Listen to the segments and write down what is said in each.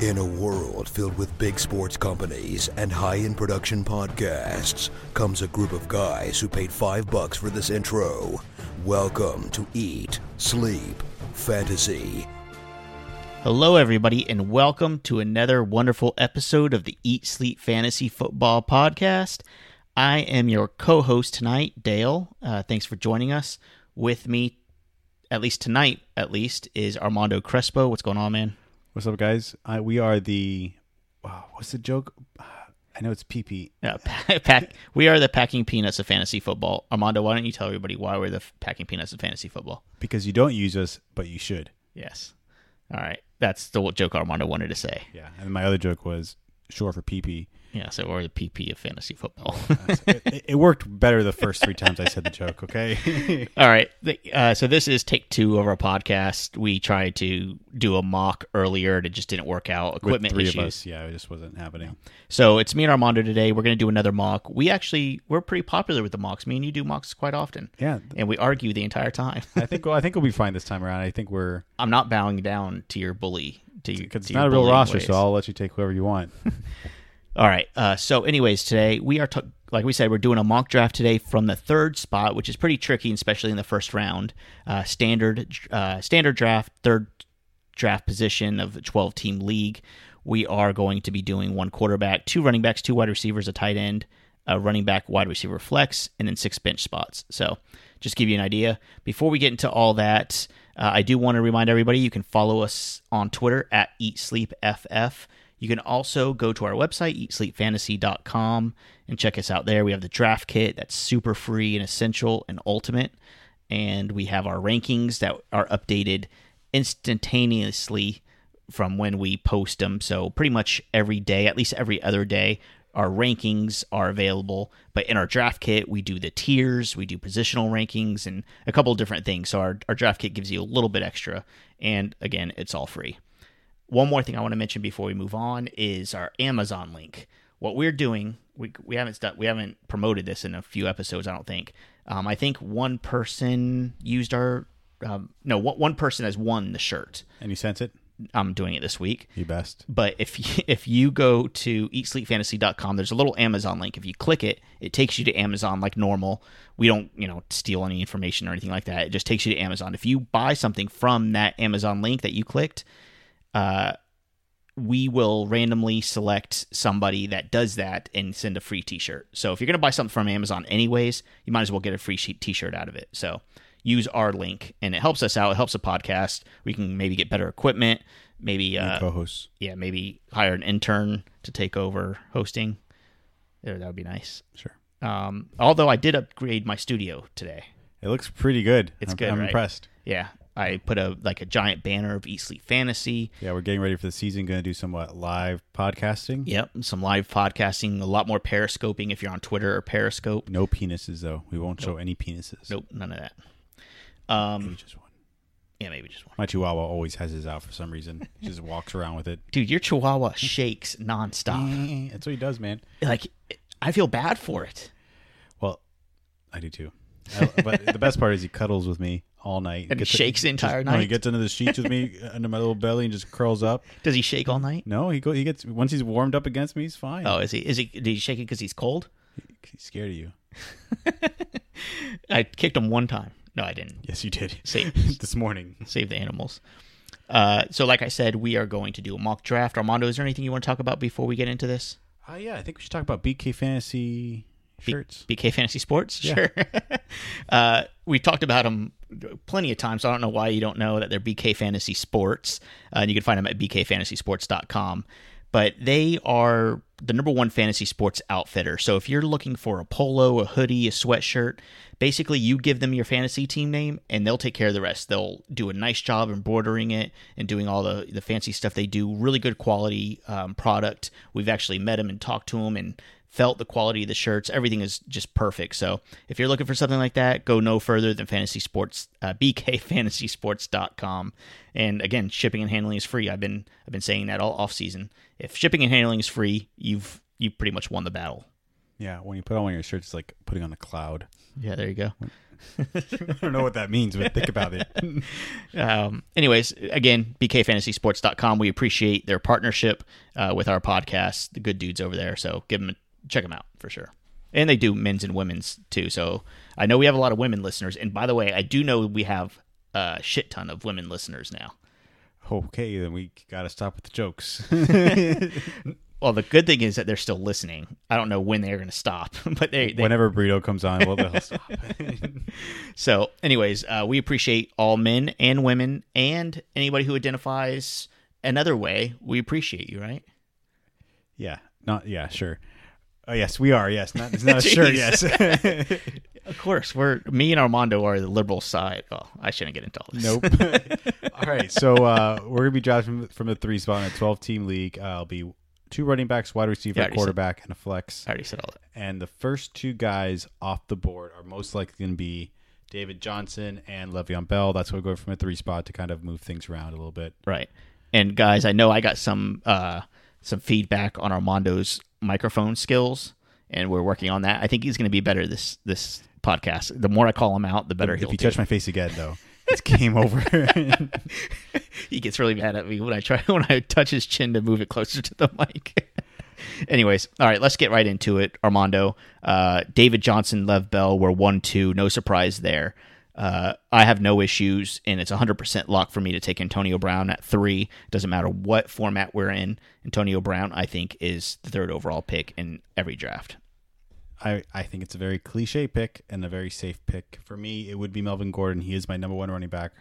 In a world filled with big sports companies and high-end production podcasts comes a group of guys who paid five bucks for this intro. Welcome to Eat, Sleep, Fantasy. Hello, everybody, and welcome to another wonderful episode of the Eat Sleep Fantasy Football Podcast. I am your co host tonight, Dale. Uh, thanks for joining us. With me, at least tonight, at least, is Armando Crespo. What's going on, man? What's up, guys? I, we are the. Wow, what's the joke? I know it's PP. Yeah, pack, we are the packing peanuts of fantasy football. Armando, why don't you tell everybody why we're the packing peanuts of fantasy football? Because you don't use us, but you should. Yes. All right. That's the joke Armando wanted to say. Yeah. And my other joke was short for PP. Yeah, so we're the PP of fantasy football. it, it, worked better the first three times I said the joke. Okay. All right. Uh, so this is take two of our podcast. We tried to do a mock earlier, and it just didn't work out. Equipment With three issues. Of us. Yeah, it just wasn't happening. So it's me and Armando today. We're going to do another mock. We actually we're pretty popular with the mocks. Me and you do mocks quite often. Yeah. And we argue the entire time. I think. Well, I think we'll be fine this time around. I think we're. I'm not bowing down to your bully. To because it's not a real roster, ways. so I'll let you take whoever you want. All right. Uh, so, anyways, today we are, t- like we said, we're doing a mock draft today from the third spot, which is pretty tricky, especially in the first round. Uh, standard, uh, standard draft, third draft position of 12 team league. We are going to be doing one quarterback, two running backs, two wide receivers, a tight end, a running back, wide receiver flex, and then six bench spots. So, just give you an idea. Before we get into all that, uh, I do want to remind everybody you can follow us on Twitter at EatSleepFF. You can also go to our website, eatsleepfantasy.com, and check us out there. We have the draft kit that's super free and essential and ultimate. And we have our rankings that are updated instantaneously from when we post them. So, pretty much every day, at least every other day, our rankings are available. But in our draft kit, we do the tiers, we do positional rankings, and a couple different things. So, our, our draft kit gives you a little bit extra. And again, it's all free. One more thing I want to mention before we move on is our Amazon link. What we're doing, we, we haven't st- we haven't promoted this in a few episodes. I don't think. Um, I think one person used our um, no one, one person has won the shirt. And you sent it. I'm doing it this week. You best. But if you, if you go to eatsleepfantasy.com, there's a little Amazon link. If you click it, it takes you to Amazon like normal. We don't, you know, steal any information or anything like that. It just takes you to Amazon. If you buy something from that Amazon link that you clicked, uh, we will randomly select somebody that does that and send a free t-shirt. So if you're going to buy something from Amazon anyways, you might as well get a free t-shirt out of it. So use our link and it helps us out. It helps the podcast. We can maybe get better equipment, maybe uh, co-hosts. Yeah, maybe hire an intern to take over hosting. There, that would be nice. Sure. Um, although I did upgrade my studio today. It looks pretty good. It's I'm, good. I'm right? impressed. Yeah, I put a like a giant banner of Sleep Fantasy. Yeah, we're getting ready for the season. Going to do some what, live podcasting. Yep, some live podcasting. A lot more periscoping if you're on Twitter or Periscope. No penises though. We won't nope. show any penises. Nope, none of that. Um, maybe just one. Yeah, maybe just one. My Chihuahua always has his out for some reason. he just walks around with it. Dude, your Chihuahua shakes nonstop. That's what he does, man. Like, I feel bad for it. Well, I do too. I, but the best part is he cuddles with me all night. And gets shakes the entire just, night. No, he gets under the sheets with me under my little belly and just curls up. Does he shake all night? No, he go. He gets once he's warmed up against me, he's fine. Oh, is he? Is he? Did he shake it because he's cold? He's scared of you. I kicked him one time. No, I didn't. Yes, you did. Save this morning. Save the animals. Uh, so, like I said, we are going to do a mock draft. Armando, is there anything you want to talk about before we get into this? Uh, yeah, I think we should talk about BK Fantasy shirts. B- BK Fantasy Sports? Yeah. Sure. uh, we talked about them plenty of times. So I don't know why you don't know that they're BK Fantasy Sports. Uh, and you can find them at bkfantasysports.com. But they are the number one fantasy sports outfitter. So if you're looking for a polo, a hoodie, a sweatshirt, basically you give them your fantasy team name and they'll take care of the rest. They'll do a nice job embroidering it and doing all the, the fancy stuff they do. Really good quality um, product. We've actually met them and talked to them and felt the quality of the shirts. Everything is just perfect. So if you're looking for something like that, go no further than Fantasy Sports, uh, bkfantasysports.com. And again, shipping and handling is free. I've been I've been saying that all off season. If shipping and handling is free, you've you pretty much won the battle. Yeah, when you put on one of your shirts, it's like putting on a cloud. Yeah, there you go. I don't know what that means, but think about it. Um, anyways, again, bkfantasysports.com. We appreciate their partnership uh, with our podcast, the good dudes over there. So give them, a, check them out for sure. And they do men's and women's too. So I know we have a lot of women listeners. And by the way, I do know we have a shit ton of women listeners now. okay, then we got to stop with the jokes. Well, the good thing is that they're still listening. I don't know when they're going to stop, but they, they Whenever Burrito comes on, well, they'll stop. So, anyways, uh, we appreciate all men and women and anybody who identifies another way. We appreciate you, right? yeah, not yeah, sure. Oh yes, we are. Yes, not it's not a sure. Yes. Of course, we're me and Armando are the liberal side. Well, I shouldn't get into all this. Nope. All right, so uh, we're gonna be drafting from the three spot in a twelve team league. Uh, I'll be two running backs, wide receiver, Yeah, I already said- quarterback, and a flex. I already said all that. And the first two guys off the board are most likely going to be David Johnson and Le'Veon Bell. That's why we're going from a three spot to kind of move things around a little bit. Right. And guys, I know I got some uh, some feedback on Armando's microphone skills, and we're working on that. I think he's going to be better this this podcast. The more I call him out, the better If he'll you do. touch my face again, though, it's game over. he gets really mad at me when I try when I touch his chin to move it closer to the mic. Anyways, all right, let's get right into it. Armando, uh, David Johnson, Lev Bell were one two. No surprise there. Uh, I have no issues, and it's 100% lock for me to take Antonio Brown at three. Doesn't matter what format we're in. Antonio Brown, I think, is the third overall pick in every draft. I, I think it's a very cliche pick and a very safe pick. For me, it would be Melvin Gordon. He is my number one running back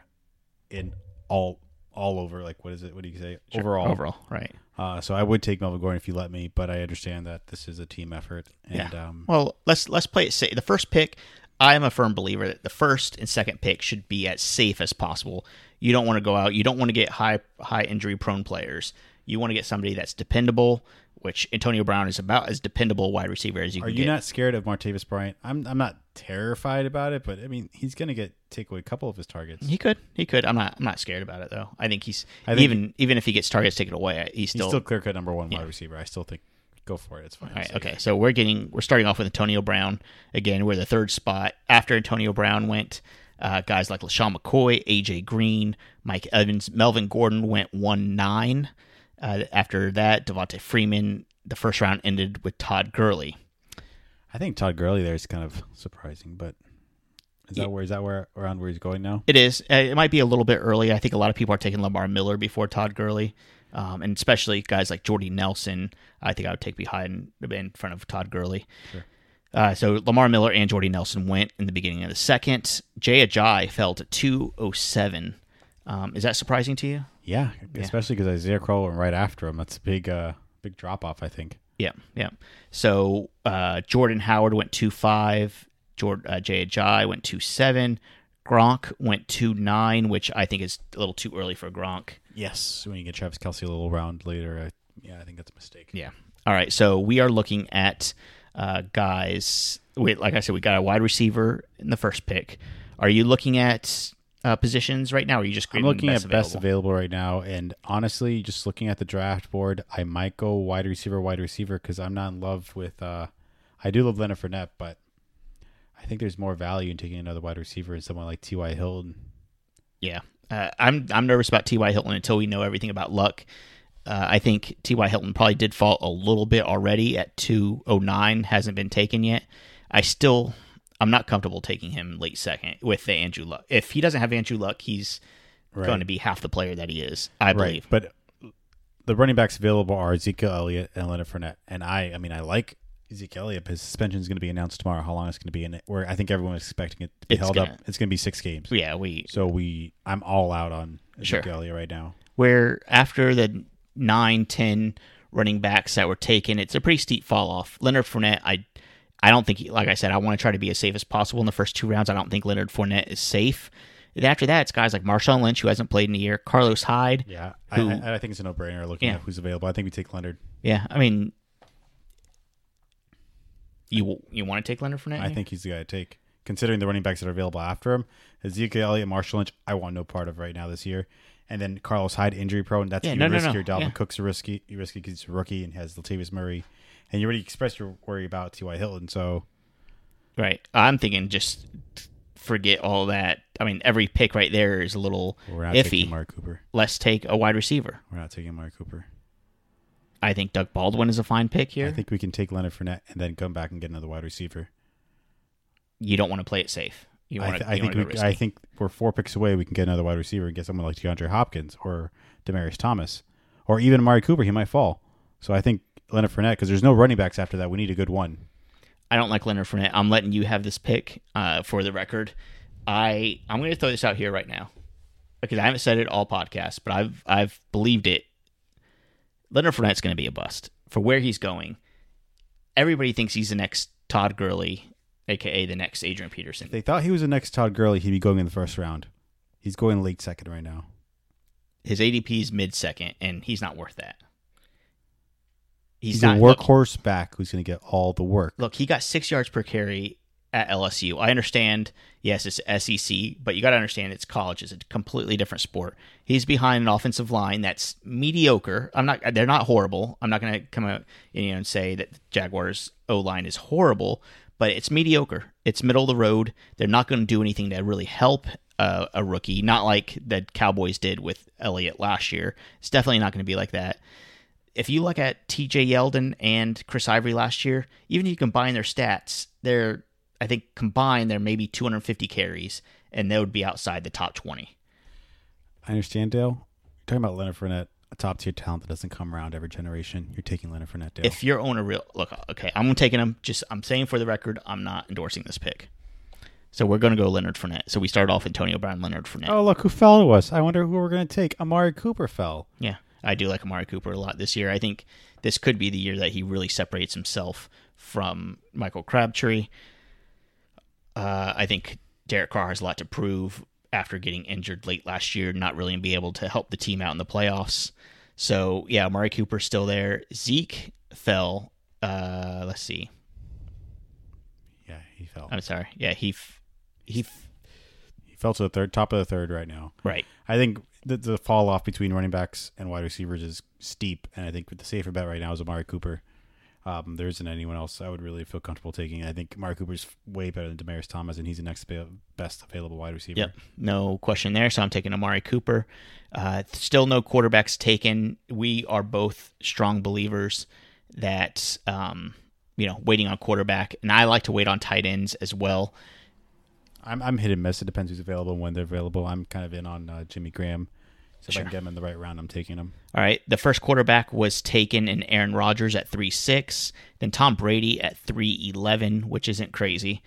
in all all over. Like what is it? What do you say? Overall. Overall, right. Uh, so I would take Melvin Gordon if you let me, but I understand that this is a team effort. And yeah. um, well, let's let's play it safe. The first pick, I am a firm believer that the first and second pick should be as safe as possible. You don't want to go out. You don't want to get high high injury prone players. You want to get somebody that's dependable, which Antonio Brown is about as dependable wide receiver as you can. are you get. not scared of Martavis Bryant? I'm I'm not terrified about it, but I mean he's gonna get take away a couple of his targets. he could. He could. I'm not. I'm not scared about it though. I think he's I think- even even if he gets targets taken away, he's He's still. still clear cut number one Yeah. wide receiver. I still think go for it. It's fine. All right, okay. So we're getting we're starting off with Antonio Brown again. We're the third spot after Antonio Brown went. Uh, guys like LeSean McCoy, AJ Green, Mike Evans, Melvin Gordon went one nine. Uh, after that, Devonta Freeman. The first round ended with Todd Gurley. I think Todd Gurley there is kind of surprising, but is that where is that where around where he's going now? It is. Uh, it might be a little bit early. I think a lot of people are taking Lamar Miller before Todd Gurley, um, and especially guys like Jordy Nelson. I think I would take behind in front of Todd Gurley. Sure. Uh, so Lamar Miller and Jordy Nelson went in the beginning of the second. Jay Ajayi fell to two oh seven. Um, is that surprising to you? Yeah, especially because Isaiah Crowell went right after him. That's a big uh big drop off. I think. Yeah, yeah. So uh, Jordan Howard went two five. Jord, uh, Jay Ajayi went two seven. Gronk went two nine, which I think is a little too early for Gronk. Yes, when you get Travis Kelce a little round later, I, yeah, I think that's a mistake. Yeah. All right. So we are looking at uh, guys. We, like I said, we got a wide receiver in the first pick. Are you looking at uh, positions right now? Or are you just I'm looking best at best available? available right now, and honestly, just looking at the draft board, I might go wide receiver, wide receiver, because I'm not in love with. uh I do love Leonard Fournette, but I think there's more value in taking another wide receiver in someone like T.Y. Hilton. Yeah. Uh, I'm I'm nervous about T.Y. Hilton until we know everything about luck. Uh, I think T.Y. Hilton probably did fall a little bit already at 209, hasn't been taken yet. I still, I'm not comfortable taking him late second with the Andrew Luck. If he doesn't have Andrew Luck, he's Right. going to be half the player that he is, I believe. Right, but the running backs available are Ezekiel Elliott and Leonard Fournette, and I, I mean, I like Ezekiel Elliott. His suspension is going to be announced tomorrow. How long it's going to be in it? Where I think everyone is expecting it to be It's held gonna- up. It's going to be six games. Yeah, we So we, I'm all out on Sure. Ezekiel Elliott right now. where after the nine, ten running backs that were taken, it's a pretty steep fall off. Leonard Fournette, I, I don't think, he, like I said, I want to try to be as safe as possible in the first two rounds. I don't think Leonard Fournette is safe. And after that, it's guys like Marshawn Lynch, who hasn't played in a year, Carlos Hyde. Yeah, Who- I, I, I think it's a no-brainer looking Yeah. at who's available. I think we take Leonard. Yeah, I mean, you you want to take Leonard Fournette? I think he's the guy to take. Considering the running backs that are available after him, Ezekiel Elliott, Marshawn Lynch, I want no part of right now this year. And then Carlos Hyde, injury prone. That's Yeah, no, no, no. Dalvin Yeah. Cook's a risky, risky because he's a rookie and has Latavius Murray. And you already expressed your worry about T.Y. Hilton. So right. I'm thinking just forget all that. I mean, every pick right there is a little We're not taking iffy. Amari Cooper. Let's take a wide receiver. We're not taking Amari Cooper. I think Doug Baldwin is a fine pick here. I think we can take Leonard Fournette and then come back and get another wide receiver. you don't want to play it safe. You I, want th- to. I think we, I think we're four picks away. We can get another wide receiver and get someone like DeAndre Hopkins or Demaryius Thomas or even Amari Cooper. He might fall. So I think Leonard Fournette because there's no running backs after that. We need a good one. I don't like Leonard Fournette. I'm letting you have this pick uh, for the record. I I'm going to throw this out here right now because I haven't said it all podcast, but I've I've believed it. Leonard Fournette's going to be a bust for where he's going. Everybody thinks he's the next Todd Gurley, aka the next Adrian Peterson. If they thought he was the next Todd Gurley, he'd be going in the first round. He's going late second right now. His ADP is mid second, and he's not worth that. He's, He's, not a look- workhorse back who's going to get all the work. look, he got six yards per carry at LSU. I understand, yes, it's SEC, but you got to understand it's college. It's a completely different sport. He's behind an offensive line that's mediocre. I'm not. They're not horrible. I'm not going to come out you know, and say that Jaguars O line is horrible, but it's mediocre. It's middle of the road. They're not going to do anything to really help uh, a rookie. Not like the Cowboys did with Elliott last year. It's definitely not going to be like that if you look at TJ Yeldon and Chris Ivory last year, even if you combine their stats, they're I think combined they're maybe 250 carries, and they would be outside the top 20. I understand, Dale. You're talking about Leonard Fournette, a top tier talent that doesn't come around every generation. You're taking Leonard Fournette, Dale. If you're on a real look, okay, I'm taking him. Just I'm saying for the record, I'm not endorsing this pick. So we're going to go Leonard Fournette. So we start off Antonio Brown, Leonard Fournette. oh, look who fell to us. I wonder who we're going to take. Amari Cooper fell. Yeah, I do like Amari Cooper a lot this year. I think this could be the year that he really separates himself from Michael Crabtree. Uh, I think Derek Carr has a lot to prove after getting injured late last year, not really be able to help the team out in the playoffs. So yeah, Amari Cooper's still there. Zeke fell. Uh, let's see. Yeah, he fell. I'm sorry. Yeah, he f- he f- He fell to the third, top of the third right now. right. I think the, the fall off between running backs and wide receivers is steep, and I think the safer bet right now is Amari Cooper. Um, there isn't anyone else I would really feel comfortable taking. I think Amari Cooper's way better than Demaryius Thomas, and he's the next best available wide receiver. Yep, no question there. So I'm taking Amari Cooper. Uh, still no quarterbacks taken. We are both strong believers that um, you know waiting on quarterback, and I like to wait on tight ends as well. I'm I'm hit and miss. It depends who's available and when they're available. I'm kind of in on uh, Jimmy Graham. So if I Sure. can get him in the right round, I'm taking him. All right, the first quarterback was taken in Aaron Rodgers at three six, then Tom Brady at three eleven, which isn't crazy.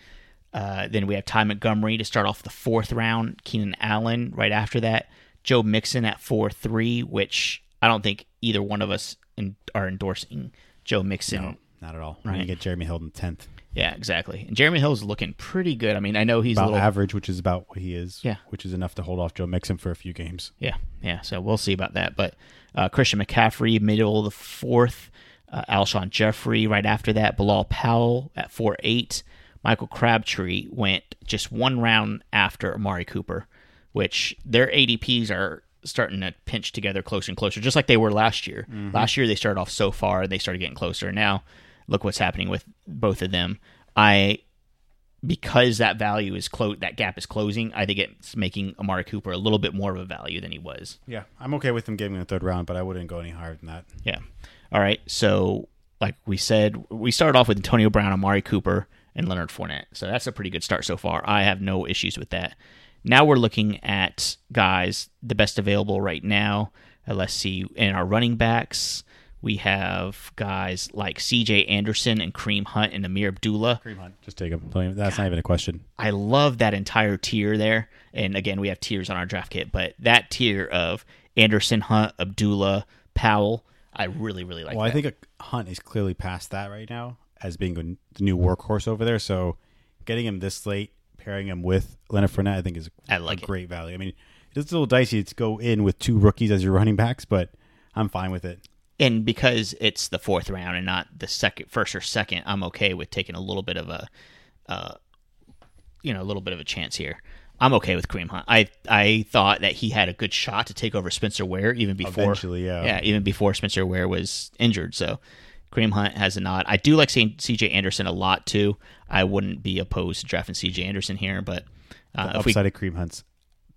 Uh, then we have Ty Montgomery to start off the fourth round. Keenan Allen right after that. Joe Mixon at four three, which I don't think either one of us in, are endorsing Joe Mixon. No, not at all. When you Right. get Jeremy Hill in tenth, Yeah, exactly. And Jeremy Hill is looking pretty good. I mean, I know he's a about little average, which is about what he is. Yeah. which is enough to hold off Joe Mixon for a few games. Yeah, yeah. So we'll see about that. But uh, Christian McCaffrey, middle of the fourth. Uh, Alshon Jeffery right after that. Bilal Powell at four eight. Michael Crabtree went just one round after Amari Cooper, which their ADPs are starting to pinch together closer and closer, just like they were last year. Last year they started off so far and they started getting closer. Now look what's happening with both of them. I because that value is close, that gap is closing. I think it's making Amari Cooper a little bit more of a value than he was. Yeah, I'm okay with him giving in the third round, but I wouldn't go any higher than that. Yeah. All right. So, like we said, we started off with Antonio Brown, Amari Cooper, and Leonard Fournette. So that's a pretty good start so far. I have no issues with that. Now we're looking at guys, the best available right now. Uh, let's see. In our running backs, we have guys like C.J. Anderson and Kareem Hunt and Ameer Abdullah. Kareem Hunt, just take him. That's not even a question. I love that entire tier there. And again, we have tiers on our draft kit, but that tier of Anderson, Hunt, Abdullah, Powell, I really, really like well, that. I think a Hunt is clearly past that right now as being a- the new workhorse over there. So getting him this late, pairing him with Leonard Fournette, I think is I like a it. great value. I mean, it's a little dicey to go in with two rookies as your running backs, but I'm fine with it. And because it's the fourth round and not the second, first or second, I'm okay with taking a little bit of a, uh, you know, a little bit of a chance here. I'm okay with Kareem Hunt. I I thought that he had a good shot to take over Spencer Ware even before, Eventually, yeah. yeah, even before Spencer Ware was injured. So Kareem Hunt has a nod. I do like seeing C.J. Anderson a lot too. I wouldn't be opposed to drafting C.J. Anderson here, but Uh, The if we upside of Kareem Hunt's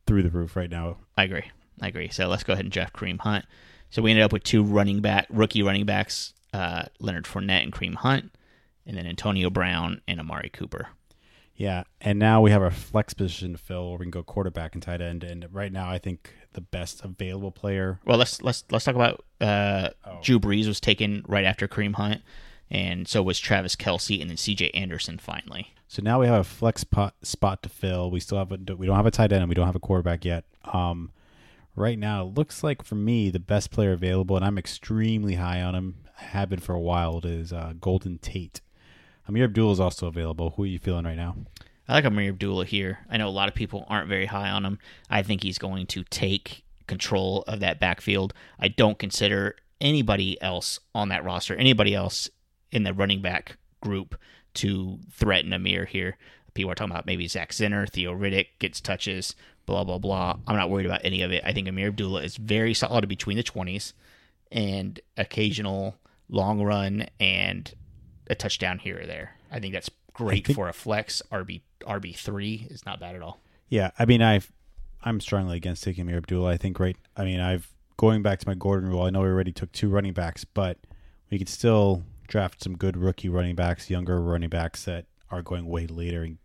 through the roof right now. I agree. I agree. So let's go ahead and draft Kareem Hunt. So we ended up with two running back, rookie running backs, uh, Leonard Fournette and Kareem Hunt, and then Antonio Brown and Amari Cooper. Yeah, and now we have our flex position to fill, where we can go quarterback and tight end. And right now, I think the best available player. Well, let's let's let's talk about uh, Oh. Drew Brees was taken right after Kareem Hunt, and so was Travis Kelce and then C.J. Anderson finally. So now we have a flex pot, spot to fill. We still have a, we don't have a tight end and we don't have a quarterback yet. Um, right now, it looks like for me the best player available, and I'm extremely high on him. I have been for a while. Is uh, Golden Tate. Ameer Abdul is also available. Who are you feeling right now? I like Ameer Abdullah here. I know a lot of people aren't very high on him. I think he's going to take control of that backfield. I don't consider anybody else on that roster, anybody else in the running back group, to threaten Ameer here. People are talking about maybe Zach Zenner, Theo Riddick gets touches, blah, blah, blah. I'm not worried about any of it. I think Ameer Abdullah is very solid between the 20s and occasional long run and a touchdown here or there. I think that's great think- for a flex. RB RB three is not bad at all. Yeah, I mean, I've I'm strongly against taking Ameer Abdullah. I think right. I mean, I've going back to my Gordon rule. I know we already took two running backs, but we could still draft some good rookie running backs, younger running backs that are going way later, and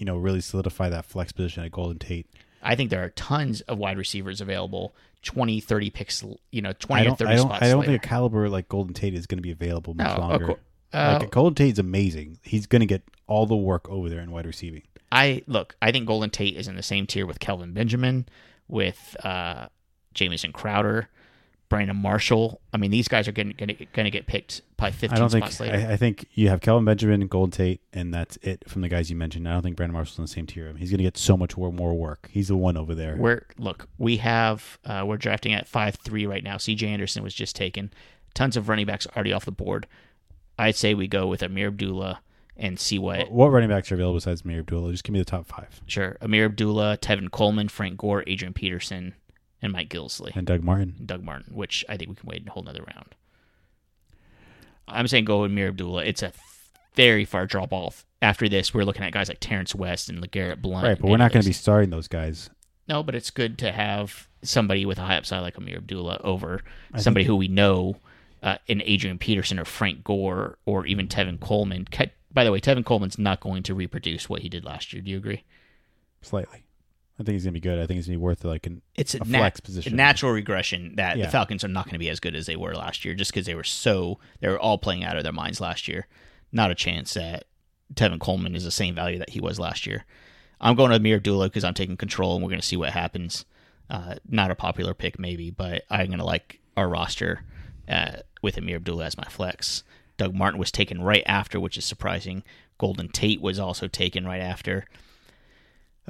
you know, really solidify that flex position at Golden Tate. I think there are tons of wide receivers available, 20, 30 picks, you know, twenty to don't. thirty I don't. spots. I don't later. think a caliber like Golden Tate is going to be available much No, longer. uh, like Golden Tate's amazing. He's going to get all the work over there in wide receiving. I look. I think Golden Tate is in the same tier with Kelvin Benjamin, with uh, Jamison Crowder, Brandon Marshall. I mean, these guys are going to get picked probably I fifteen don't think. spots later. I, I think you have Kelvin Benjamin, Gold Tate, and that's it from the guys you mentioned. I don't think Brandon Marshall's in the same tier. He's going to get so much more, more work. He's the one over there. We're look, we have uh, we're drafting at five three right now. C.J. Anderson was just taken. Tons of running backs already off the board. I'd say we go with Ameer Abdullah and see what. What running backs are available besides Ameer Abdullah? Just give me the top five. Sure, Ameer Abdullah, Tevin Coleman, Frank Gore, Adrian Peterson, and Mike Gillislee, And Doug Martin. and Doug Martin. Which I think we can wait a whole nother round. I'm saying go with Ameer Abdullah. It's a very far drop off. After this, we're looking at guys like Terrance West and LeGarrette Blount. Right, but we're not going to be starting those guys. No, but it's good to have somebody with a high upside like Ameer Abdullah over I somebody who we know uh, in Adrian Peterson or Frank Gore or even Tevin Coleman. By the way, Tevin Coleman's not going to reproduce what he did last year. Do you agree? Slightly. I think he's going to be good. I think he's going to be worth like an. It's a, A nat- flex position. a natural regression that Yeah. the Falcons are not going to be as good as they were last year just because they were so they were all playing out of their minds last year. Not a chance that Tevin Coleman is the same value that he was last year. I'm going to Ameer Abdullah because I'm taking control and we're going to see what happens. Uh, not a popular pick, maybe, but I'm going to like our roster uh, with Ameer Abdullah as my flex. Doug Martin was taken right after, which is surprising. Golden Tate was also taken right after.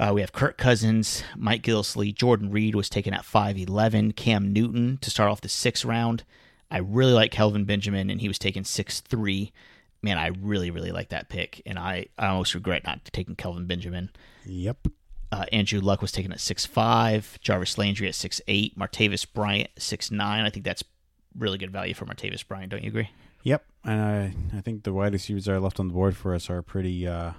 Uh, we have Kirk Cousins, Mike Gillislee, Jordan Reed was taken at 5'11, Cam Newton to start off the sixth round. I really like Kelvin Benjamin, and he was taken 6'3. Man, I really, really like that pick, and I, I almost regret not taking Kelvin Benjamin. Yep. Uh, Andrew Luck was taken at 6'5, Jarvis Landry at 6'8, Martavis Bryant 6'9. I think that's really good value for Martavis Bryant, don't you agree? Yep. And I, I think the wide receivers that are left on the board for us are pretty uh,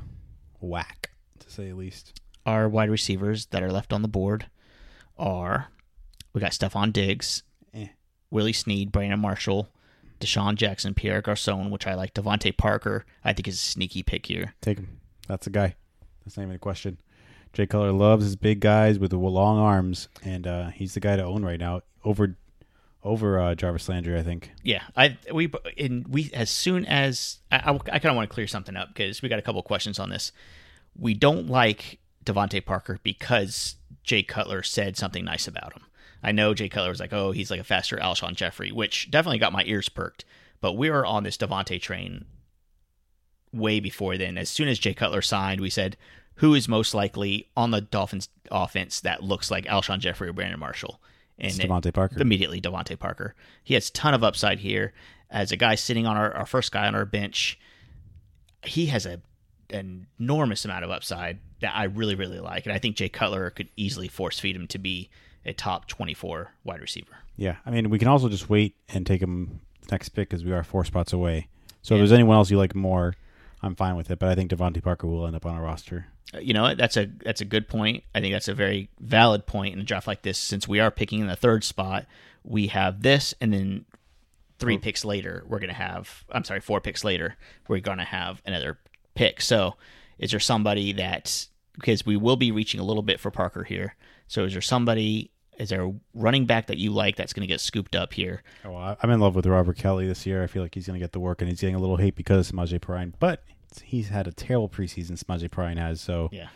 whack, to say the least. Our wide receivers that are left on the board are we got Stefon Diggs, Eh. Willie Snead, Brandon Marshall, DeSean Jackson, Pierre Garcon, which I like. DeVante Parker, I think is a sneaky pick here. Take him. That's the guy. That's not even a question. Jay Cutler loves his big guys with the long arms, and uh, he's the guy to own right now over over uh, Jarvis Landry, I think. Yeah, I we in we as soon as I, I, I kind of want to clear something up because we got a couple questions on this. We don't like DeVante Parker because Jay Cutler said something nice about him. I know Jay Cutler was like, "Oh, he's like a faster Alshon Jeffery," which definitely got my ears perked. But we were on this DeVante train way before then. As soon as Jay Cutler signed, we said, "Who is most likely on the Dolphins offense that looks like Alshon Jeffery or Brandon Marshall?" And It's DeVante Parker. immediately DeVante Parker. He has ton of upside here as a guy sitting on our, our first guy on our bench. He has a an enormous amount of upside that I really really like, and I think Jay Cutler could easily force feed him to be a top twenty four wide receiver. Yeah, I mean, we can also just wait and take him next pick because we are four spots away. So Yeah. if there's anyone else you like more, I'm fine with it. But I think DeVante Parker will end up on our roster. Uh, you know? That's a that's a good point. I think that's a very valid point in a draft like this. Since we are picking in the third spot, we have this, and then three oh. picks later, we're gonna have. I'm sorry, four picks later, we're gonna have another pick. So, is there somebody that because we will be reaching a little bit for Parker here? So, is there somebody? Is there a running back that you like that's going to get scooped up here? Oh, I'm in love with Robert Kelley this year. I feel like he's going to get the work, and he's getting a little hate because of Samaje Perine. But he's had a terrible preseason. Samaje Perine has, so Yeah,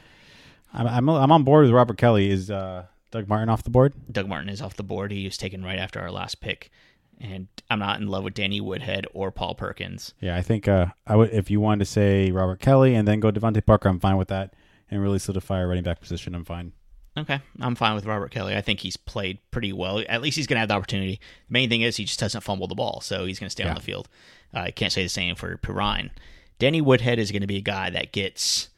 I'm, I'm I'm on board with Robert Kelley. Is uh, Doug Martin off the board? Doug Martin is off the board. He was taken right after our last pick, and I'm not in love with Danny Woodhead or Paul Perkins. Yeah, I think uh, I would if you wanted to say Robert Kelley and then go DeVante Parker, I'm fine with that, and really solidify a running back position. I'm fine. Okay, I'm fine with Robert Kelley. I think he's played pretty well. At least he's going to have the opportunity. The main thing is he just doesn't fumble the ball, so he's going to stay on the field. Uh, I can't say the same for Perine. Danny Woodhead is going to be a guy that gets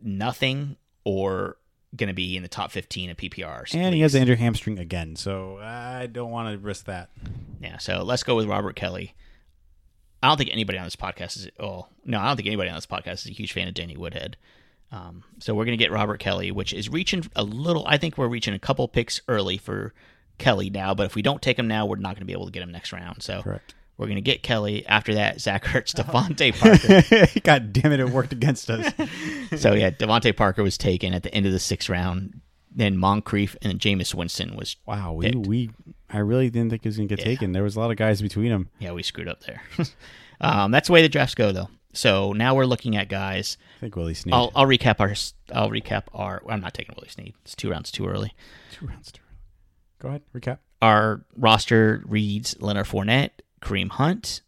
nothing or going to be in the top 15 of PPRs. And he has an injured hamstring again, so I don't want to risk that. Yeah, so let's go with Robert Kelley. I don't think anybody on this podcast is. Oh no, I don't think anybody on this podcast is a huge fan of Danny Woodhead. Um, so we're gonna get Robert Kelley, which is reaching a little. I think we're reaching a couple picks early for Kelley now. But if we don't take him now, we're not gonna be able to get him next round. So Correct. We're gonna get Kelley after that. Zach Ertz, DeVante Parker. God damn it, it worked against us. so yeah, DeVante Parker was taken at the end of the sixth round. Then Moncrief and Jameis Winston was. Wow, we, Picked. we I really didn't think he was gonna get Yeah. taken. There was a lot of guys between them. Yeah, we screwed up there. um, that's the way the drafts go, though. So now we're looking at guys. I think Willie Snead. I'll, I'll recap our. I'll recap our. I'm not taking Willie Snead. It's two rounds too early. Two rounds too early. Go ahead, recap. Our roster reads Leonard Fournette, Kareem Hunt,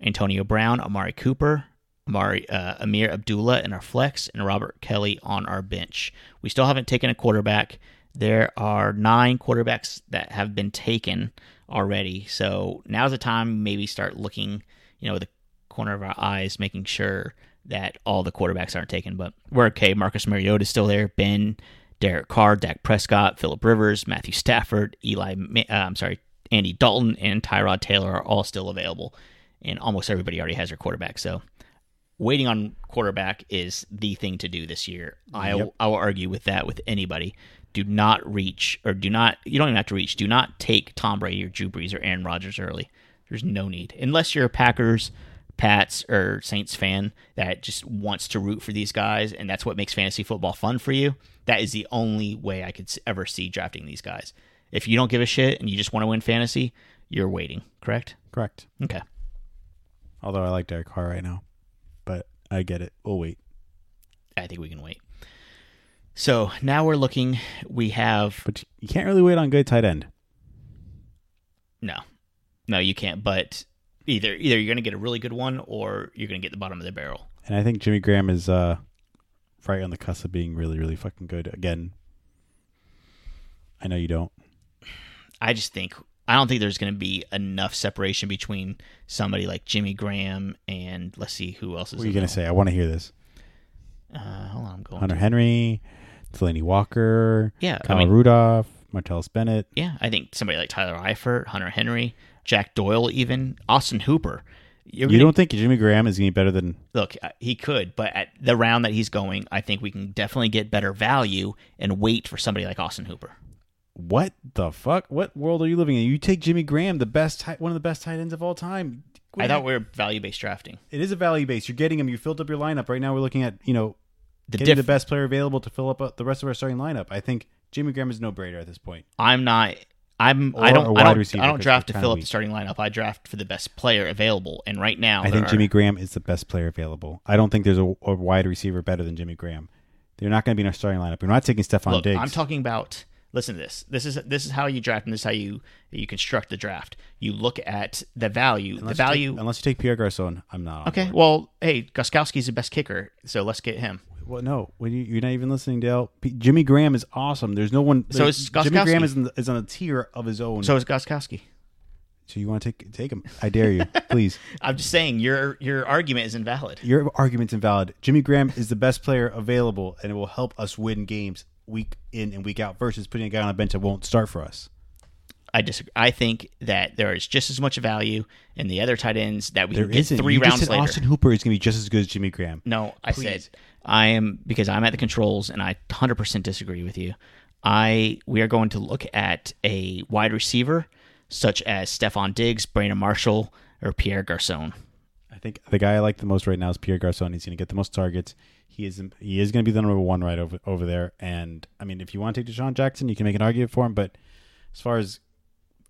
Antonio Brown, Amari Cooper, Amari uh, Ameer Abdullah in our flex, and Robert Kelley on our bench. We still haven't taken a quarterback. There are nine quarterbacks that have been taken already. So now's the time maybe start looking, you know, the corner of our eyes, making sure that all the quarterbacks aren't taken. But we're okay. Marcus Mariota is still there. Ben, Derek Carr, Dak Prescott, Philip Rivers, Matthew Stafford, Eli, uh, I'm sorry, Andy Dalton, and Tyrod Taylor are all still available. And almost everybody already has their quarterback. So waiting on quarterback is the thing to do this year. I, Yep. I will argue with that with anybody. Do not reach, or do not, you don't even have to reach, do not take Tom Brady or Drew Brees or Aaron Rodgers early. There's no need. Unless you're a Packers, Pats, or Saints fan that just wants to root for these guys, and that's what makes fantasy football fun for you. That is the only way I could ever see drafting these guys. If you don't give a shit and you just want to win fantasy, you're waiting, correct? Correct. Okay. Although I like Derek Carr right now, but I get it. We'll wait. I think we can wait. So now we're looking. We have But you can't really wait on good tight end. no, no, you can't. But either either you're going to get a really good one, or you're going to get the bottom of the barrel. And I think Jimmy Graham is uh, right on the cusp of being really, really fucking good again. I know you don't. I just think I don't think there's going to be enough separation between somebody like Jimmy Graham and let's see who else is. What are you gonna say? I want to hear this. Uh, hold on, I'm going. Hunter to- Henry, Delanie Walker, Yeah, I mean- Rudolph, Martellus Bennett. Yeah, I think somebody like Tyler Eifert, Hunter Henry, Jack Doyle, even Austin Hooper. You're You gonna- don't think Jimmy Graham is gonna better than? look, uh, he could, but at the round that he's going, I think we can definitely get better value and wait for somebody like Austin Hooper. What the fuck? What world are you living in? You take Jimmy Graham, the best, tight, one of the best tight ends of all time. I thought we were value based drafting. it is a value base. You're getting him. You filled up your lineup. Right now, we're looking at you know The getting diff- the best player available to fill up uh, the rest of our starting lineup. I think Jimmy Graham is no brainer at this point. I'm not. I'm. Or I a don't. wide I don't, receiver, I don't draft to fill up weak. the starting lineup. I draft for the best player available. And right now, I think are- Jimmy Graham is the best player available. I don't think there's a, a wide receiver better than Jimmy Graham. They're not going to be in our starting lineup. We're not taking Stefon Look, Diggs. I'm talking about. Listen to this. This is this is how you draft, and this is how you you construct the draft. You look at the value. unless the you take- value. unless you take Pierre Garcon, I'm not. okay. board. Well, hey, Gostkowski's the best kicker, so let's get him. Well, no, when you, you're not even listening, Dale. P- Jimmy Graham is awesome. There's no one. So there's- is Jimmy Graham is, in the, is on a tier of his own. So is Gostkowski. so you want to take take him? I dare you, please. I'm just saying your your argument is invalid. Your argument's invalid. Jimmy Graham is the best player available, and it will help us win games week in and week out. Versus putting a guy on a bench that won't start for us. I disagree. I think that there is just as much value in the other tight ends that we There can get isn't. three you rounds said later. Austin Hooper is going to be just as good as Jimmy Graham. No, I Please. said I am because I'm at the controls and I 100% disagree with you. I we are going to look at a wide receiver such as Stefon Diggs, Brandon Marshall, or Pierre Garcon. I think the guy I like the most right now is Pierre Garcon. He's going to get the most targets. He is he is going to be the number one right over over there. And I mean, if you want to take DeSean Jackson, you can make an argument for him. But as far as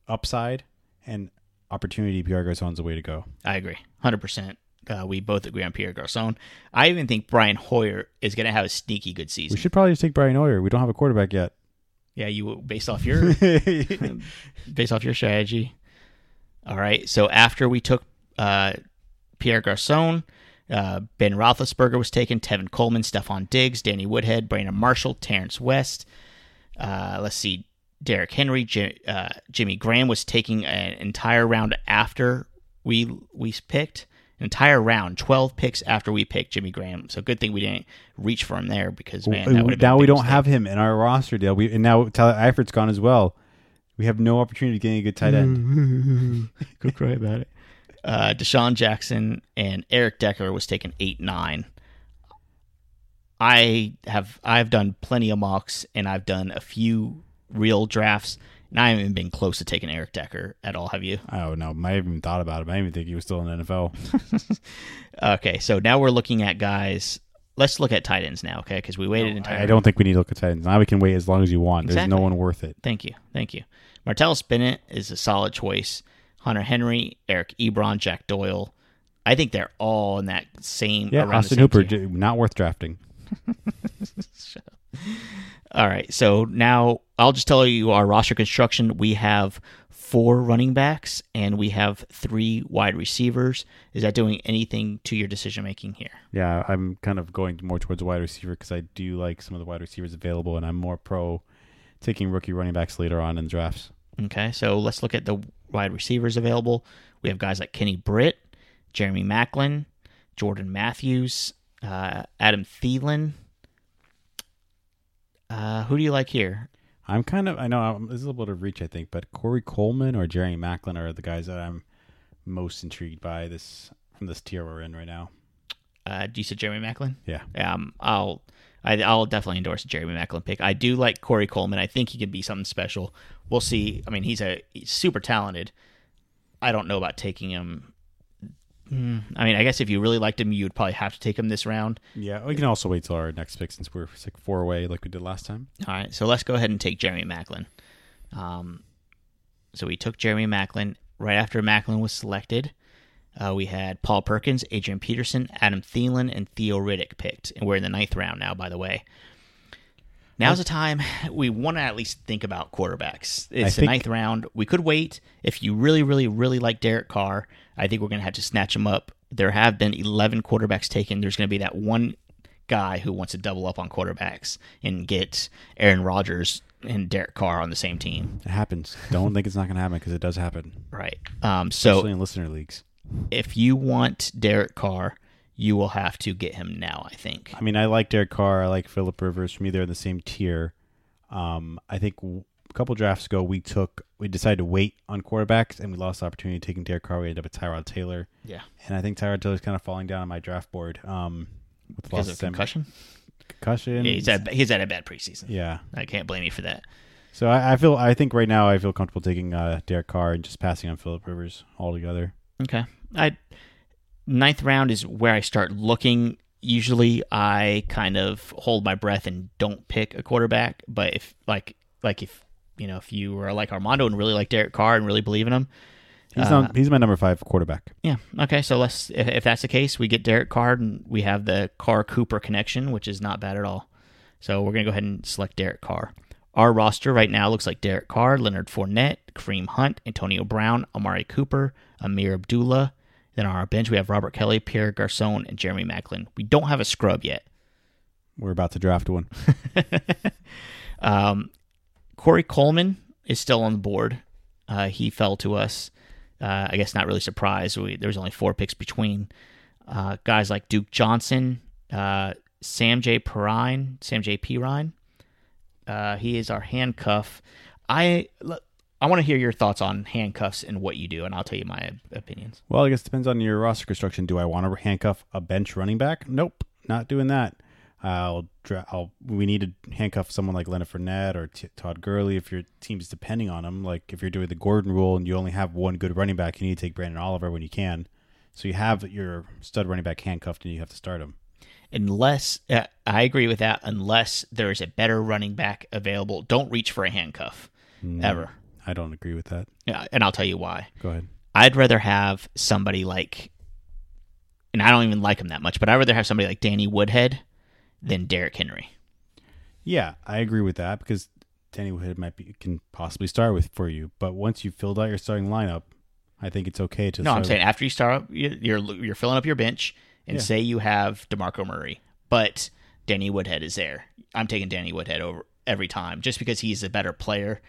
upside and opportunity, Pierre Garcon's the way to go. I agree, 100%. Uh, we both agree on Pierre Garcon. I even think Brian Hoyer is going to have a sneaky good season. We should probably just take Brian Hoyer. We don't have a quarterback yet. Yeah, you based off your based off your strategy. All right. So after we took uh, Pierre Garcon, uh, Ben Roethlisberger was taken, Tevin Coleman, Stefon Diggs, Danny Woodhead, Brandon Marshall, Terrance West. Uh, let's see, Derrick Henry, J- uh, Jimmy Graham was taking an entire round after we we picked an entire round, twelve picks after we picked Jimmy Graham. So good thing we didn't reach for him there because man, that would been now a we don't mistake. have him in our roster deal. We and now Tyler Eifert's gone as well. We have no opportunity to get a good tight end. Go cry about it. Uh, DeSean Jackson and Eric Decker was taken eight nine. I have I've done plenty of mocks and I've done a few real drafts and I haven't even been close to taking Eric Decker at all. Have you? Oh no, I haven't even thought about him. I didn't even think he was still in the NFL. Okay, so now we're looking at guys. Let's look at tight ends now, okay? Because we waited entirely. I don't think we need to look at tight ends. Now we can wait as long as you want. There's no one worth it. Thank you. Thank you. Martellus Bennett is a solid choice. Hunter Henry, Eric Ebron, Jack Doyle. I think they're all in that same. Yeah, around Austin same Hooper, tier. not worth drafting. All right. So now I'll just tell you our roster construction. We have four running backs and we have three wide receivers. Is that doing anything to your decision making here? Yeah, I'm kind of going more towards wide receiver because I do like some of the wide receivers available, and I'm more pro taking rookie running backs later on in drafts. Okay. So let's look at the wide receivers available. We have guys like Kenny Britt, Jeremy Maclin, Jordan Matthews, uh, Adam Thielen. Uh, who do you like here? I'm kind of I know I'm, this is a little bit of reach, I think, but Corey Coleman or Jeremy Maclin are the guys that I'm most intrigued by this from this tier we're in right now. Uh, do you say Jeremy Maclin? Yeah, Um, I'll I, I'll definitely endorse Jeremy Maclin pick. I do like Corey Coleman. I think he could be something special. We'll see. I mean, he's a he's super talented. I don't know about taking him. Hmm, I mean, I guess if you really liked him, you would probably have to take him this round. yeah. We can also wait till our next pick since we're like four away, like we did last time. All right, so let's go ahead and take Jeremy Maclin. Um, so we took Jeremy Maclin right after Maclin was selected. Uh, we had Paul Perkins, Adrian Peterson, Adam Thielen, and Theo Riddick picked, and we're in the ninth round now. By the way, now's the time we want to at least think about quarterbacks. It's the ninth round. We could wait if you really, really, really like Derek Carr. I think we're going to have to snatch him up. There have been eleven quarterbacks taken. There's going to be that one guy who wants to double up on quarterbacks and get Aaron Rodgers and Derek Carr on the same team. It happens. Don't think it's not going to happen because it does happen, Right. Um, so especially in listener leagues. If you want Derek Carr, you will have to get him now, I think. I mean, I like Derek Carr. I like Philip Rivers. For me, they're in the same tier. Um, I think w- a couple drafts ago, we took we decided to wait on quarterbacks, and we lost the opportunity of taking Derek Carr. We ended up with Tyrod Taylor, Yeah. and I think Tyrod Taylor's kind of falling down on my draft board. Um, with the Because loss of concussion? concussion. Yeah, he's had, he's had a bad preseason. yeah. I can't blame you for that. So I, I feel I think right now I feel comfortable taking uh, Derek Carr and just passing on Philip Rivers altogether. Okay. I ninth round is where I start looking. Usually I kind of hold my breath and don't pick a quarterback. But if like like if you know, if you were like Armando and really like Derek Carr and really believe in him, He's Uh, not, he's my number five quarterback. yeah. Okay, so let's if, if that's the case, we get Derek Carr and we have the Carr Cooper connection, which is not bad at all. So we're gonna go ahead and select Derek Carr. Our roster right now looks like Derek Carr, Leonard Fournette, Kareem Hunt, Antonio Brown, Amari Cooper, Ameer Abdullah. Then on our bench we have Robert Kelley, Pierre Garcon, and Jeremy Maclin. We don't have a scrub yet. We're about to draft one. Um, Corey Coleman is still on the board. Uh, he fell to us. Uh, I guess not really surprised. We, there was only four picks between uh, guys like Duke Johnson, uh, Samaje Perine, Sam J. Perrine. Uh, he is our handcuff. I I want to hear your thoughts on handcuffs and what you do, and I'll tell you my opinions. Well, I guess it depends on your roster construction. Do I want to handcuff a bench running back? Nope, not doing that. I'll, I'll we need to handcuff someone like Leonard Fournette or T- Todd Gurley if your team's depending on them. Like if you're doing the Gordon rule and you only have one good running back, you need to take Branden Oliver when you can. So you have your stud running back handcuffed and you have to start him. Unless uh, I agree with that, unless there is a better running back available, don't reach for a handcuff ever. I don't agree with that. Yeah, and I'll tell you why. Go ahead. I'd rather have somebody like, and I don't even like him that much, but I'd rather have somebody like Danny Woodhead than Derrick Henry. Yeah, I agree with that because Danny Woodhead might be can possibly start with for you, but once you've filled out your starting lineup, I think it's okay to. No, I'm saying after you start up, you- you're you're filling up your bench, and Yeah. say you have Demarco Murray, but Danny Woodhead is there. I'm taking Danny Woodhead over every time, just because he's a better player,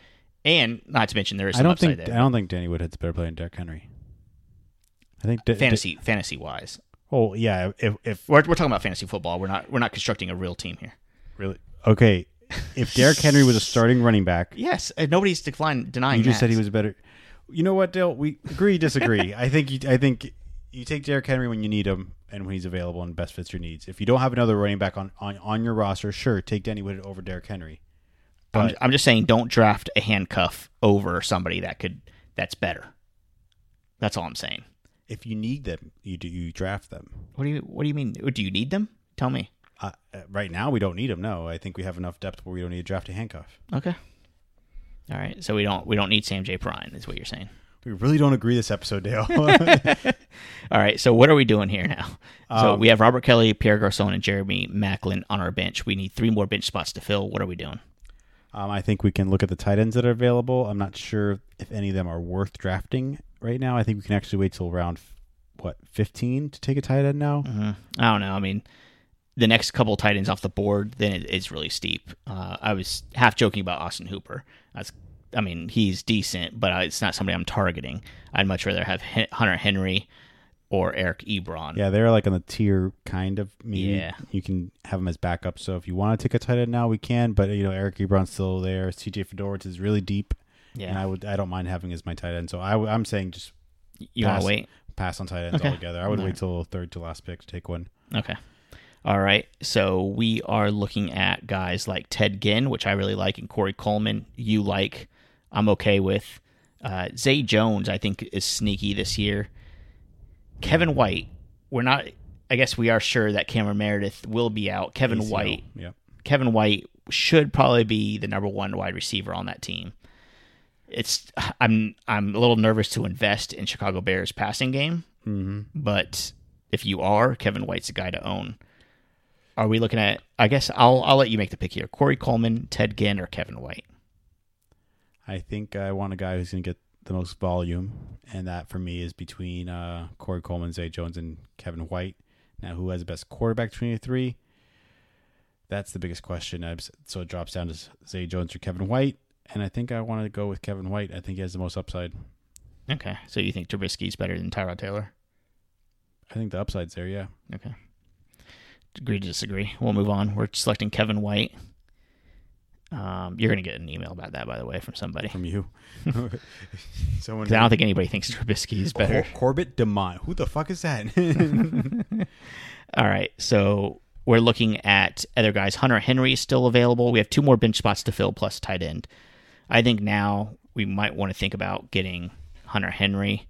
and not to mention there is I don't upside think there, I don't think Danny Woodhead's a better player than Derrick Henry. I think Da- fantasy fantasy wise. Da- oh yeah, if if We're, we're talking about fantasy football. We're not we're not constructing a real team here. really okay, if Derrick Henry was a starting running back, Yes, nobody's declined denying. you just that. said he was a better. You know what, Dale? We agree, disagree. I think you, I think you take Derrick Henry when you need him and when he's available and best fits your needs. If you don't have another running back on on, on your roster, sure, take Danny Woodhead over Derrick Henry. I'm, I'm just saying, don't draft a handcuff over somebody that could that's better. That's all I'm saying. if you need them, you do you draft them. What do you What do you mean? Do you need them? Tell me. Uh, right now, we don't need them. No, I think we have enough depth where we don't need to draft a handcuff. Okay. All right. So we don't we don't need Samaje Perine, is what you're saying. We really don't agree this episode, Dale. All right. So what are we doing here now? so Um, we have Robert Kelley, Pierre Garcon, and Jeremy Maclin on our bench. We need three more bench spots to fill. What are we doing? Um, I think we can look at the tight ends that are available. I'm not sure if any of them are worth drafting right now. I think we can actually wait till round what 15 to take a tight end now. Mhm. I don't know. I mean, the next couple tight ends off the board, then it, it's really steep. Uh, I was half joking about Austin Hooper. That's, I mean, he's decent, but it's not somebody I'm targeting. I'd much rather have Hunter Henry or Eric Ebron. Yeah, they're like on the tier kind of. Maybe Yeah. you can have them as backup. So if you want to take a tight end now, we can. But you know, Eric Ebron's still there. CJ Fiedorowicz is really deep, Yeah, and. I would I don't mind having as my tight end. So I, I'm saying just you want to wait? pass on tight ends Okay. altogether. I would All wait right. till third to last pick to take one. Okay. All right. So we are looking at guys like Ted Ginn, which I really like, and Corey Coleman. You like. I'm okay with. Uh, Zay Jones, I think, is sneaky this year. Kevin White, we're not. I guess we are sure that Cameron Meredith will be out. Kevin ACL. White, Yep. Kevin White should probably be the number one wide receiver on that team. It's I'm I'm a little nervous to invest in Chicago Bears passing game, Mm-hmm. but if you are, Kevin White's a guy to own. Are we looking at? I guess I'll I'll let you make the pick here: Corey Coleman, Ted Ginn, or Kevin White. I think I want a guy who's going to get the most volume, and that for me is between uh, Corey Coleman, Zay Jones, and Kevin White. Now, who has the best quarterback between the three? That's the biggest question. So it drops down to Zay Jones or Kevin White, and I think I want to go with Kevin White. I think he has the most upside. Okay, so you think Trubisky's better than Tyrod Taylor? I think the upside's there. Yeah. Okay, agree to disagree. We'll move on. We're selecting Kevin White. Um, you're gonna get an email about that, by the way, from somebody. From you. Someone. I don't think anybody thinks Trubisky is better. Cor- Corbett Demont. Who the fuck is that? All right, so we're looking at other guys. Hunter Henry is still available. We have two more bench spots to fill plus tight end. I think now we might want to think about getting Hunter Henry.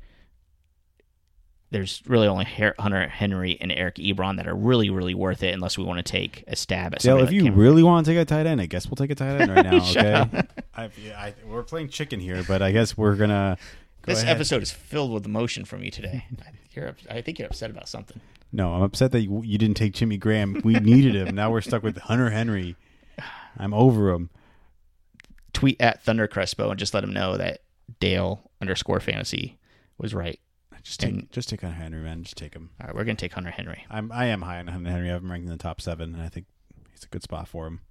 There's really only Hunter Henry and Eric Ebron that are really, really worth it, unless we want to take a stab at Dale, somebody if like you Cameron. really want to take a tight end, I guess we'll take a tight end right now. Okay. I, I, we're playing chicken here, but I guess we're gonna. Go This ahead. episode is filled with emotion from you today. You're, I think you're upset about something. No, I'm upset that you, you didn't take Jimmy Graham. We needed him. Now we're stuck with Hunter Henry. I'm over him. Tweet at Thunder Crespo and just let him know that Dale underscore fantasy was right. Just take, And- just take Hunter Henry, man. Just take him. All right, we're gonna take Hunter Henry. I'm, I am high on Hunter Henry. I have him ranked in the top seven, and I think he's a good spot for him.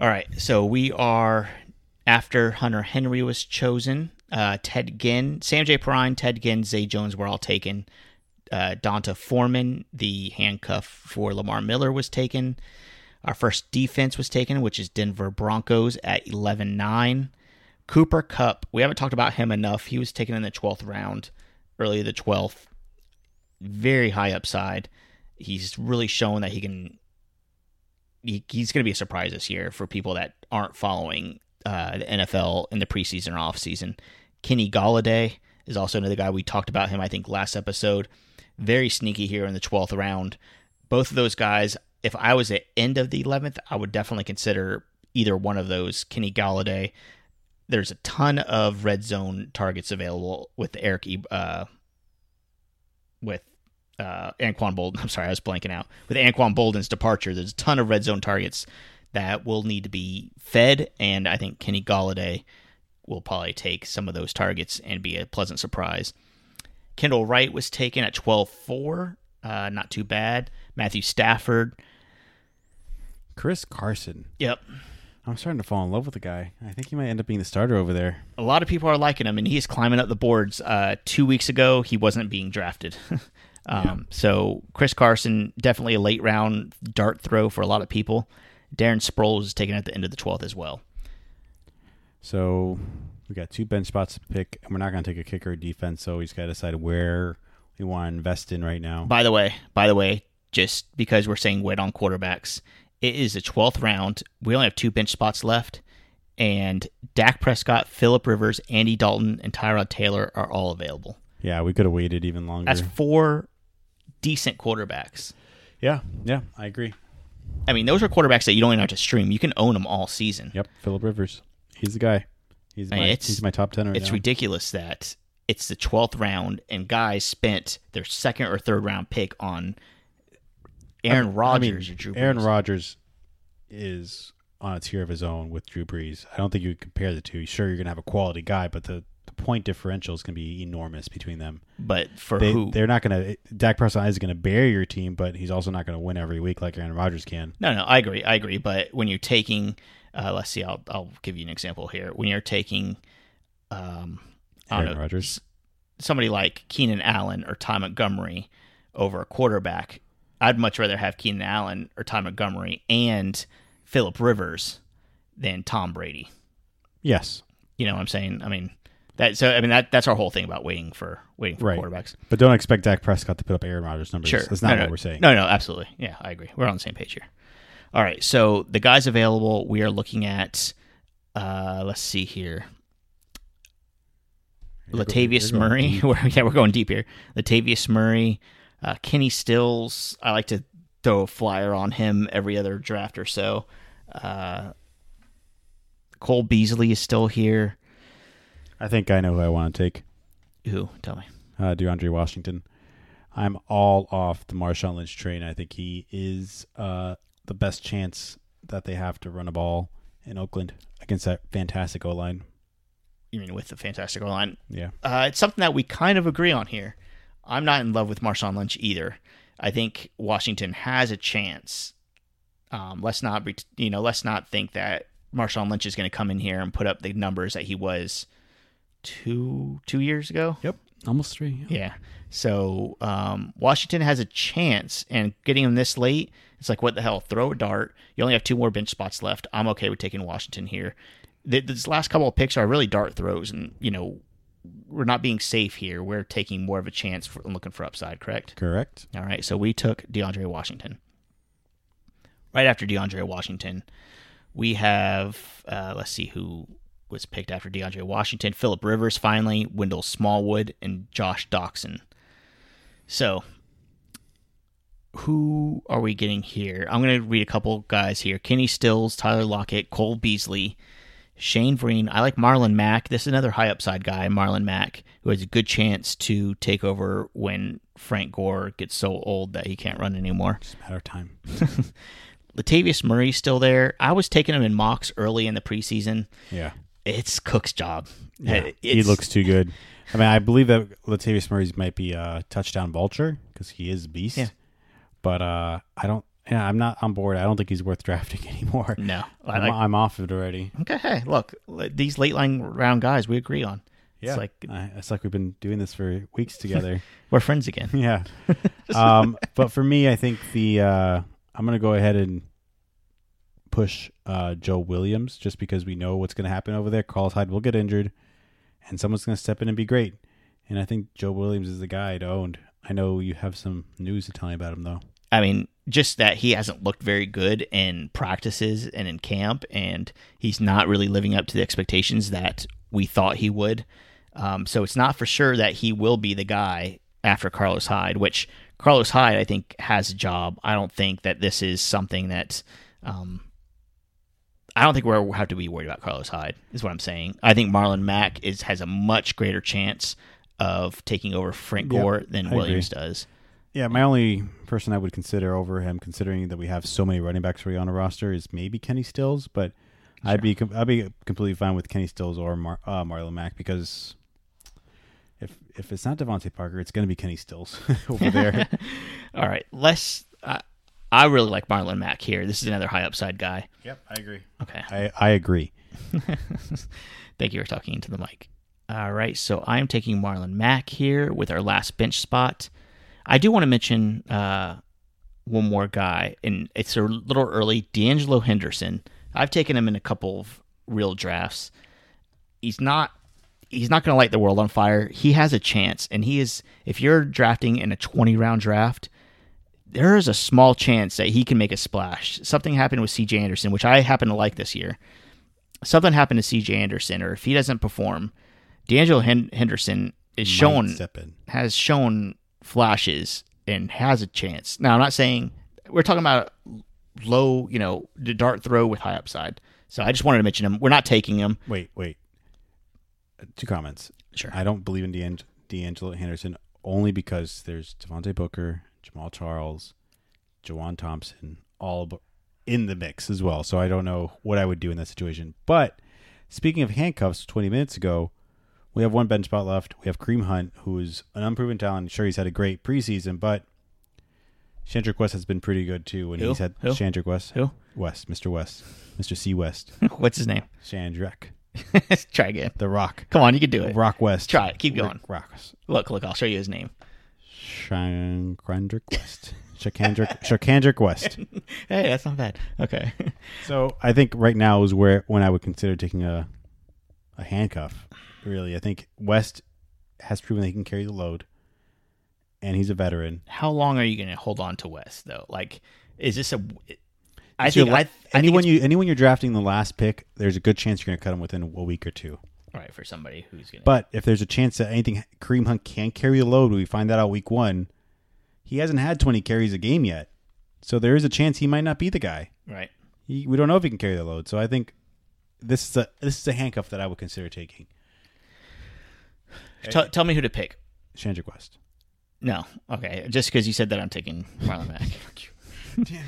All right, so we are after Hunter Henry was chosen. Uh, Ted Ginn, Samaje Perine, Ted Ginn, Zay Jones were all taken. Uh, D'Onta Foreman, the handcuff for Lamar Miller, was taken. Our first defense was taken, which is Denver Broncos at 11 9. Cooper Kupp, we haven't talked about him enough. He was taken in the 12th round, early the 12th. Very high upside. He's really shown that he can. He, he's going to be a surprise this year for people that aren't following uh, the NFL in the preseason or offseason. Kenny Golladay is also another guy. We talked about him, I think, last episode. Very sneaky here in the 12th round. Both of those guys, if I was at end of the 11th, I would definitely consider either one of those. Kenny Golladay. There's a ton of red zone targets available with Eric, uh, with uh, Anquan Boldin. I'm sorry, I was blanking out. With Anquan Boldin's departure, there's a ton of red zone targets that will need to be fed, and I think Kenny Golladay will probably take some of those targets and be a pleasant surprise. Kendall Wright was taken at 12 4. Uh, not too bad. Matthew Stafford. Chris Carson. Yep. I'm starting to fall in love with the guy. I think he might end up being the starter over there. A lot of people are liking him, and he's climbing up the boards. Uh, two weeks ago, he wasn't being drafted. um, yeah. So, Chris Carson, definitely a late round dart throw for a lot of people. Darren Sproles is taken at the end of the 12th as well. So we got two bench spots to pick, and we're not going to take a kicker defense. So we just got to decide where we want to invest in right now. By the way, by the way, just because we're saying wait on quarterbacks, it is the twelfth round. We only have two bench spots left, and Dak Prescott, Philip Rivers, Andy Dalton, and Tyrod Taylor are all available. Yeah, we could have waited even longer. That's four decent quarterbacks. Yeah, yeah, I agree. I mean, those are quarterbacks that you don't even have to stream. You can own them all season. Yep, Philip Rivers. He's the guy. He's, I mean, my, he's my top ten right It's now. ridiculous that it's the twelfth round and guys spent their second or third round pick on Aaron Rodgers I mean, or Drew. Aaron Rodgers is on a tier of his own with Drew Brees. I don't think you compare the two. Sure, you're gonna have a quality guy, but the, the point differential is gonna be enormous between them. But for they, who? They're not gonna. Dak Prescott is gonna bury your team, but he's also not gonna win every week like Aaron Rodgers can. No, no, I agree. I agree. But when you're taking uh, let's see. I'll I'll give you an example here. When you're taking, um, Aaron Rodgers, somebody like Keenan Allen or Ty Montgomery over a quarterback, I'd much rather have Keenan Allen or Ty Montgomery and Philip Rivers than Tom Brady. Yes, you know what I'm saying. I mean that. So I mean that that's our whole thing about waiting for waiting for right. quarterbacks. But don't expect Dak Prescott to put up Aaron Rodgers numbers. Sure, that's not no, what no, we're saying. No, no, absolutely. Yeah, I agree. We're on the same page here. All right, so the guys available, we are looking at. Uh, let's see here. Latavius Murray. yeah, we're going deep here. Latavius Murray, uh, Kenny Stills. I like to throw a flyer on him every other draft or so. Uh, Cole Beasley is still here. I think I know who I want to take. Who? Tell me. Uh, DeAndre Washington. I'm all off the Marshawn Lynch train. I think he is uh, the best chance that they have to run a ball in Oakland against that fantastic O line. You mean with the fantastic O line? Yeah. Uh, it's something that we kind of agree on here. I'm not in love with Marshawn Lynch either. I think Washington has a chance. Um, let's not, you know, let's not think that Marshawn Lynch is going to come in here and put up the numbers that he was two two years ago. Yep, almost three. Yeah. yeah. So um, Washington has a chance, and getting him this late, it's like what the hell? Throw a dart. You only have two more bench spots left. I'm okay with taking Washington here. This last couple of picks are really dart throws, and you know we're not being safe here. We're taking more of a chance for looking for upside. Correct. Correct. All right. So we took DeAndre Washington. Right after DeAndre Washington, we have uh, let's see who was picked after DeAndre Washington, Philip Rivers finally, Wendell Smallwood, and Josh Doctson. So, who are we getting here? I'm going to read a couple guys here Kenny Stills, Tyler Lockett, Cole Beasley, Shane Vereen. I like Marlon Mack. This is another high upside guy, Marlon Mack, who has a good chance to take over when Frank Gore gets so old that he can't run anymore. It's a matter of time. Latavius Murray's still there. I was taking him in mocks early in the preseason. Yeah. It's Cook's job. Yeah, he looks too good. I mean, I believe that Latavius Murray might be a touchdown vulture because he is a beast. Yeah. But uh, I don't. Yeah, I'm not on board. I don't think he's worth drafting anymore. No, I'm, like, I'm off of it already. Okay, hey, look, these late line round guys we agree on. Yeah, it's like I, it's like we've been doing this for weeks together. We're friends again. Yeah. um, but for me, I think the uh, I'm gonna go ahead and push uh, Joe Williams just because we know what's going to happen over there. Carlos Hyde will get injured, and someone's going to step in and be great. And I think Joe Williams is the guy to own. I know you have some news to tell me about him though. I mean, just that he hasn't looked very good in practices and in camp, and he's not really living up to the expectations that we thought he would. Um, so it's not for sure that he will be the guy after Carlos Hyde, which Carlos Hyde, I think, has a job. I don't think that this is something that. Um, I don't think we have to be worried about Carlos Hyde, is what I'm saying. I think Marlon Mack is has a much greater chance of taking over Frank Gore than I Williams agree. does. Yeah, my only person I would consider over him, considering that we have so many running backs already on the roster, is maybe Kenny Stills. But I'd be I'd be completely fine with Kenny Stills or Mar- uh, Marlon Mack because if if it's not DeVante Parker, it's going to be Kenny Stills over there. All right, let's. I I really like Marlon Mack here. This is another high upside guy. yep, I agree. Okay. I I agree. Thank you for talking into the mic. All right, so I am taking Marlon Mack here with our last bench spot. I do want to mention uh, one more guy, and it's a little early. D'Angelo Henderson. I've taken him in a couple of real drafts. He's not. He's not going to light the world on fire. He has a chance, and he is. If you're drafting in a 20 round draft, there is a small chance that he can make a splash. Something happened with C.J. Anderson, which I happen to like this year something happened to CJ Anderson, or if he doesn't perform, D'Angelo Henderson is Might shown has shown flashes and has a chance. Now, I'm not saying we're talking about low, you know, the dart throw with high upside. So I just wanted to mention him. We're not taking him. Wait, wait. Uh, Two comments. Sure. I don't believe in D'Ang- D'Angelo Henderson only because there's Devontae Booker, Jamaal Charles, Juwan Thompson, all in the mix as well. So I don't know what I would do in that situation. But speaking of handcuffs, 20 minutes ago, we have one bench spot left. We have Kareem Hunt, who is an unproven talent. Sure, he's had a great preseason, but Chandrick West has been pretty good too when Who? he's had Who? Chandrick West. Who? West, Mr. West, Mr. C. West, What's his name? Chandrick, Try again. The Rock. Come on, you can do it. Rock West. Try it. Keep going. Rocks. Look, look, I'll show you his name. Shankandrick West. Shakandrick Shakandrick West. Hey, that's not bad. Okay. So I think right now is where when I would consider taking a a handcuff. Really, I think West has proven he can carry the load, and he's a veteran. How long are you going to hold on to West though? Like, is this a? I It's think la- I, I think anyone it's- you anyone you're drafting the last pick, there's a good chance you're going to cut him within a week or two. right for somebody who's going to. But if there's a chance that anything Kareem Hunt can carry the load, we find that out week one. He hasn't had 20 carries a game yet, so there is a chance he might not be the guy. Right. He, we don't know if he can carry the load. So I think this is a this is a handcuff that I would consider taking. Tell, tell me who to pick. Chandrick West. No. Okay. Just because you said that, I'm taking Marlon Mack. Damn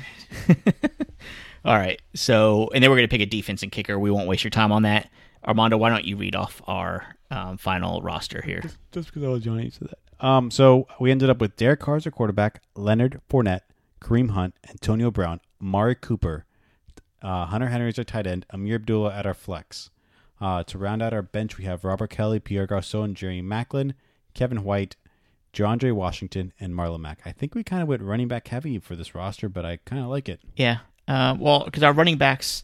it. All right. So, and then we're going to pick a defense and kicker. We won't waste your time on that. Armando, why don't you read off our um, final roster here? Just because I was Johnny to that. Um, so we ended up with Derek Carr as our quarterback, Leonard Fournette, Kareem Hunt, Antonio Brown, Mari Cooper, uh, Hunter Henry as our tight end, Ameer Abdullah at our flex. Uh, to round out our bench, we have Robert Kelley, Pierre Garcon, Jerry Maclin, Kevin White, Andre Washington, and Marlon Mack. I think we kind of went running back heavy for this roster, but I kind of like it. Yeah. Uh, well, because our running backs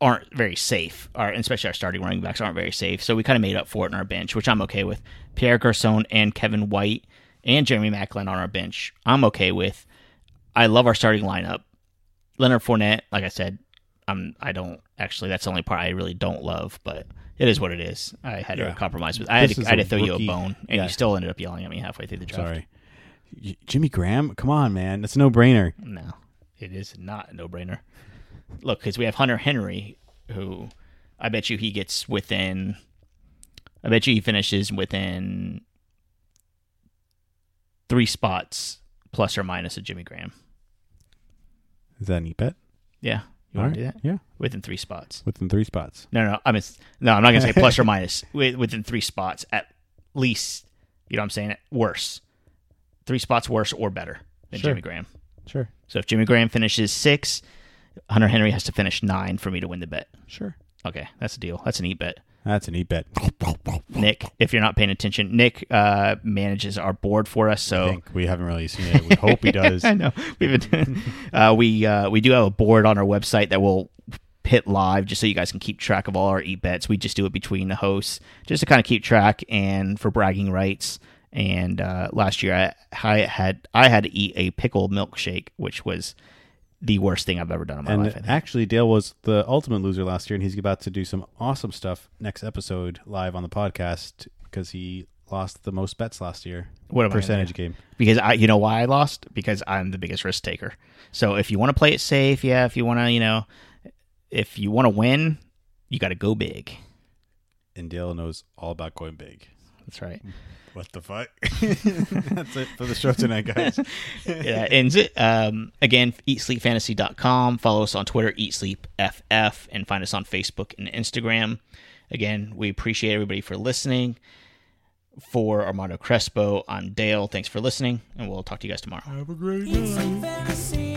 aren't very safe, our, especially our starting running backs aren't very safe. So we kind of made up for it in our bench, which I'm okay with. Pierre Garcon and Kevin White and Jeremy Maclin on our bench, I'm okay with. I love our starting lineup. Leonard Fournette, like I said, I'm I don't actually. That's the only part I really don't love, but it is what it is. I had Yeah. to compromise with. I had to, I had to throw you a bone, and yeah. you still ended up yelling at me halfway through the draft. Sorry. Jimmy Graham? Come on, man. That's a no brainer. No, it is not a no brainer. Look, because we have Hunter Henry, who I bet you he gets within. I bet you he finishes within three spots plus or minus a Jimmy Graham. Is that a neat bet? Yeah, you want to do that Yeah. within three spots? Within three spots. No, no, I mean no. I'm not gonna say plus or minus Wi- within three spots at least. You know what I'm saying? Worse, three spots worse or better than Sure. Jimmy Graham. Sure. So if Jimmy Graham finishes six, Hunter Henry has to finish nine for me to win the bet. Sure. Okay, that's a deal. That's a neat bet. That's an e bet. Nick, if you're not paying attention, Nick uh, manages our board for us. I So think we haven't really seen it. We hope he does. I know we've been, uh, we uh, we do have a board on our website that will hit live just so you guys can keep track of all our eat bets. We just do it between the hosts just to kind of keep track and for bragging rights. And uh, last year I, I had I had to eat a pickle milkshake, which was the worst thing I've ever done in my And life. Actually, Dale was the ultimate loser last year, and he's about to do some awesome stuff next episode live on the podcast because he lost the most bets last year. What am I percentage game? because I, you know why I lost? Because I'm the biggest risk taker. So if you want to play it safe, yeah. If you want to, you know, if you want to win, you got to go big. And Dale knows all about going big. That's right. What the fuck? That's it for the show tonight, guys. yeah, ends it. Um, again, eatsleepfantasy.com. Follow us on Twitter, eatsleepff, and find us on Facebook and Instagram. Again, we appreciate everybody for listening. For Armando Crespo, I'm Dale. Thanks for listening, and we'll talk to you guys tomorrow. Have a great It's like fantasy.